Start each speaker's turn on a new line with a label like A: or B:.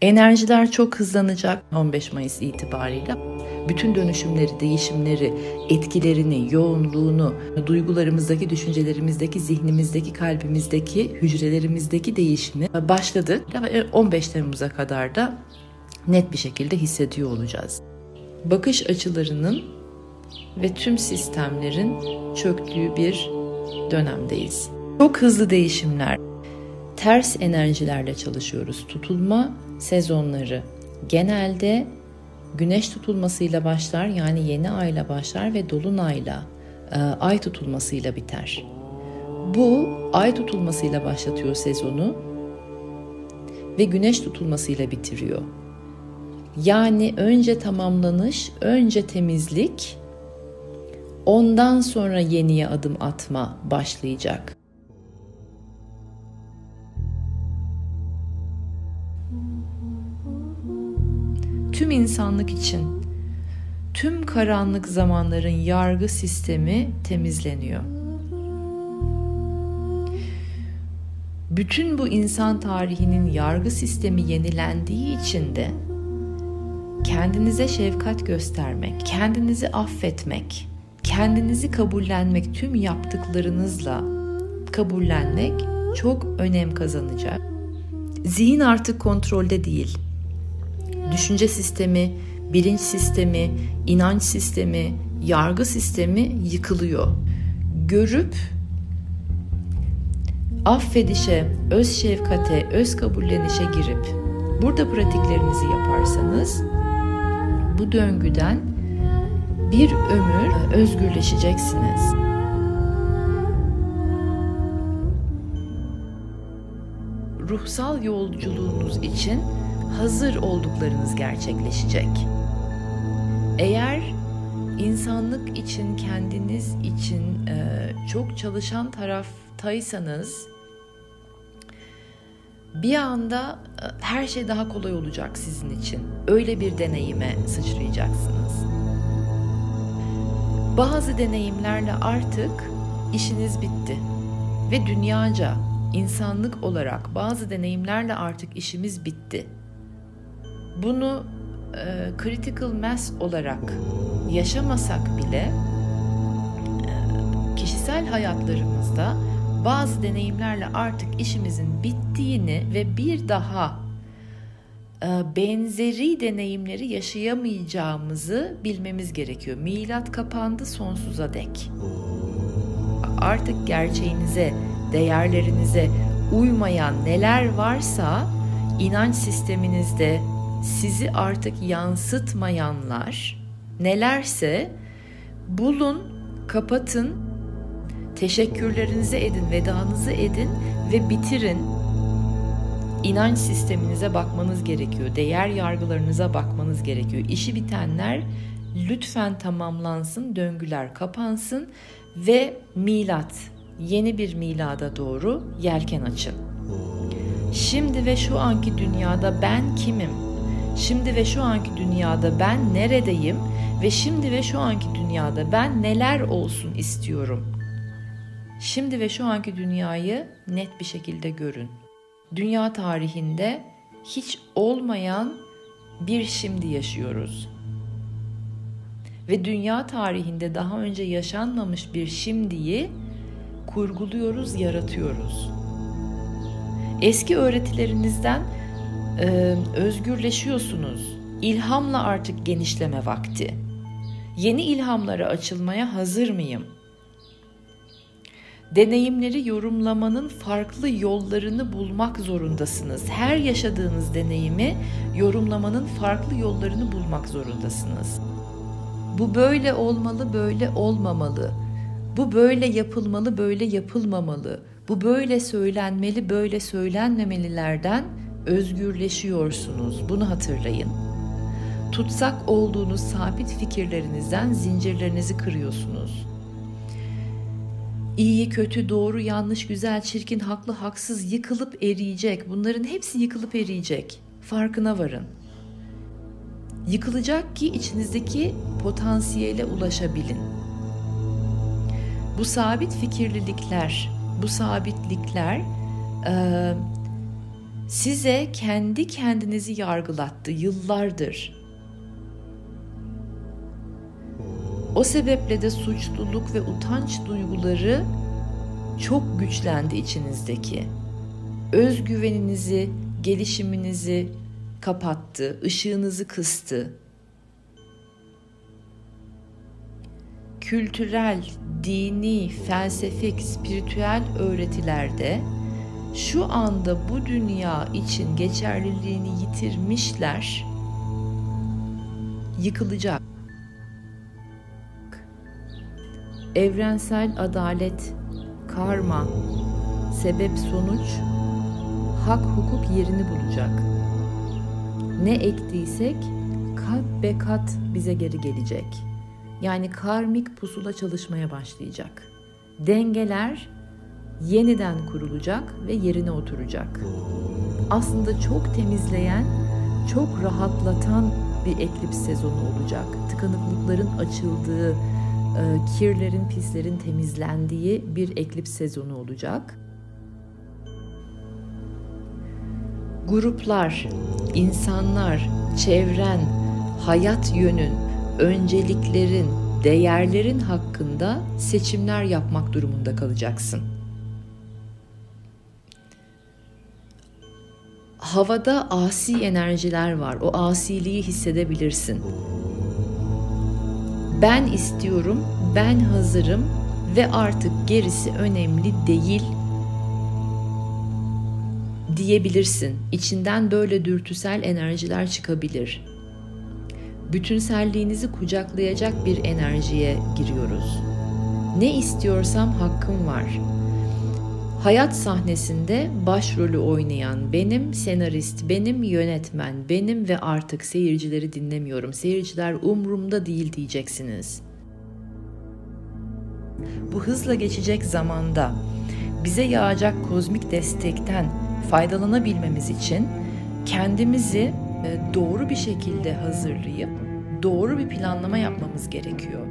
A: Enerjiler çok hızlanacak 15 Mayıs itibariyle. Bütün dönüşümleri, değişimleri, etkilerini, yoğunluğunu, duygularımızdaki, düşüncelerimizdeki, zihnimizdeki, kalbimizdeki, hücrelerimizdeki değişimi başladı. 15 Temmuz'a kadar da net bir şekilde hissediyor olacağız. Bakış açılarının ve tüm sistemlerin çöktüğü bir dönemdeyiz. Çok hızlı değişimler, ters enerjilerle çalışıyoruz. Tutulma sezonları genelde güneş tutulmasıyla başlar yani yeni ayla başlar ve dolunayla e, ay tutulmasıyla biter. Bu ay tutulmasıyla başlatıyor sezonu ve güneş tutulmasıyla bitiriyor. Yani önce tamamlanış, önce temizlik, ondan sonra yeniye adım atma başlayacak. Tüm insanlık için tüm karanlık zamanların yargı sistemi temizleniyor. Bütün bu insan tarihinin yargı sistemi yenilendiği için de kendinize şefkat göstermek, kendinizi affetmek, kendinizi kabullenmek, tüm yaptıklarınızla kabullenmek çok önem kazanacak. Zihin artık kontrolde değil. Düşünce sistemi, bilinç sistemi, inanç sistemi, yargı sistemi yıkılıyor. Görüp affedişe, öz şefkate, öz kabullenişe girip burada pratiklerinizi yaparsanız bu döngüden bir ömür özgürleşeceksiniz. Ruhsal yolculuğunuz için hazır olduklarınız gerçekleşecek. Eğer insanlık için, kendiniz için e, çok çalışan taraftaysanız bir anda e, her şey daha kolay olacak sizin için. Öyle bir deneyime sıçrayacaksınız. Bazı deneyimlerle artık işiniz bitti ve dünyaca insanlık olarak bazı deneyimlerle artık işimiz bitti. Bunu e, critical mass olarak yaşamasak bile e, kişisel hayatlarımızda bazı deneyimlerle artık işimizin bittiğini ve bir daha e, benzeri deneyimleri yaşayamayacağımızı bilmemiz gerekiyor. Milat kapandı sonsuza dek. Artık gerçeğinize, değerlerinize uymayan neler varsa inanç sisteminizde sizi artık yansıtmayanlar nelerse bulun, kapatın, teşekkürlerinizi edin, vedanızı edin ve bitirin. İnanç sisteminize bakmanız gerekiyor. Değer yargılarınıza bakmanız gerekiyor. İşi bitenler lütfen tamamlansın, döngüler kapansın ve milat, yeni bir milada doğru yelken açın. Şimdi ve şu anki dünyada ben kimim? Şimdi ve şu anki dünyada ben neredeyim ve şimdi ve şu anki dünyada ben neler olsun istiyorum? Şimdi ve şu anki dünyayı net bir şekilde görün. Dünya tarihinde hiç olmayan bir şimdi yaşıyoruz. Ve dünya tarihinde daha önce yaşanmamış bir şimdiyi kurguluyoruz, yaratıyoruz. Eski öğretilerinizden e, özgürleşiyorsunuz. İlhamla artık genişleme vakti. Yeni ilhamlara açılmaya hazır mıyım? Deneyimleri yorumlamanın farklı yollarını bulmak zorundasınız. Her yaşadığınız deneyimi yorumlamanın farklı yollarını bulmak zorundasınız. Bu böyle olmalı, böyle olmamalı. Bu böyle yapılmalı, böyle yapılmamalı. Bu böyle söylenmeli, böyle söylenmemelilerden özgürleşiyorsunuz. Bunu hatırlayın. Tutsak olduğunuz sabit fikirlerinizden zincirlerinizi kırıyorsunuz. İyi, kötü, doğru, yanlış, güzel, çirkin, haklı, haksız yıkılıp eriyecek. Bunların hepsi yıkılıp eriyecek. Farkına varın. Yıkılacak ki içinizdeki potansiyele ulaşabilin. Bu sabit fikirlilikler, bu sabitlikler size kendi kendinizi yargılattı yıllardır. O sebeple de suçluluk ve utanç duyguları çok güçlendi içinizdeki. Özgüveninizi, gelişiminizi kapattı, ışığınızı kıstı. Kültürel, dini, felsefik, spiritüel öğretilerde şu anda bu dünya için geçerliliğini yitirmişler yıkılacak. Evrensel adalet, karma, sebep sonuç, hak hukuk yerini bulacak. Ne ektiysek kat be kat bize geri gelecek. Yani karmik pusula çalışmaya başlayacak. Dengeler yeniden kurulacak ve yerine oturacak. Aslında çok temizleyen, çok rahatlatan bir eklips sezonu olacak. Tıkanıklıkların açıldığı, e, kirlerin, pislerin temizlendiği bir eklips sezonu olacak. Gruplar, insanlar, çevren, hayat yönün, önceliklerin, değerlerin hakkında seçimler yapmak durumunda kalacaksın. Havada asi enerjiler var. O asiliği hissedebilirsin. Ben istiyorum, ben hazırım ve artık gerisi önemli değil diyebilirsin. İçinden böyle dürtüsel enerjiler çıkabilir. Bütünselliğinizi kucaklayacak bir enerjiye giriyoruz. Ne istiyorsam hakkım var. Hayat sahnesinde başrolü oynayan benim, senarist benim, yönetmen benim ve artık seyircileri dinlemiyorum. Seyirciler umrumda değil diyeceksiniz. Bu hızla geçecek zamanda bize yağacak kozmik destekten faydalanabilmemiz için kendimizi e, doğru bir şekilde hazırlayıp doğru bir planlama yapmamız gerekiyor.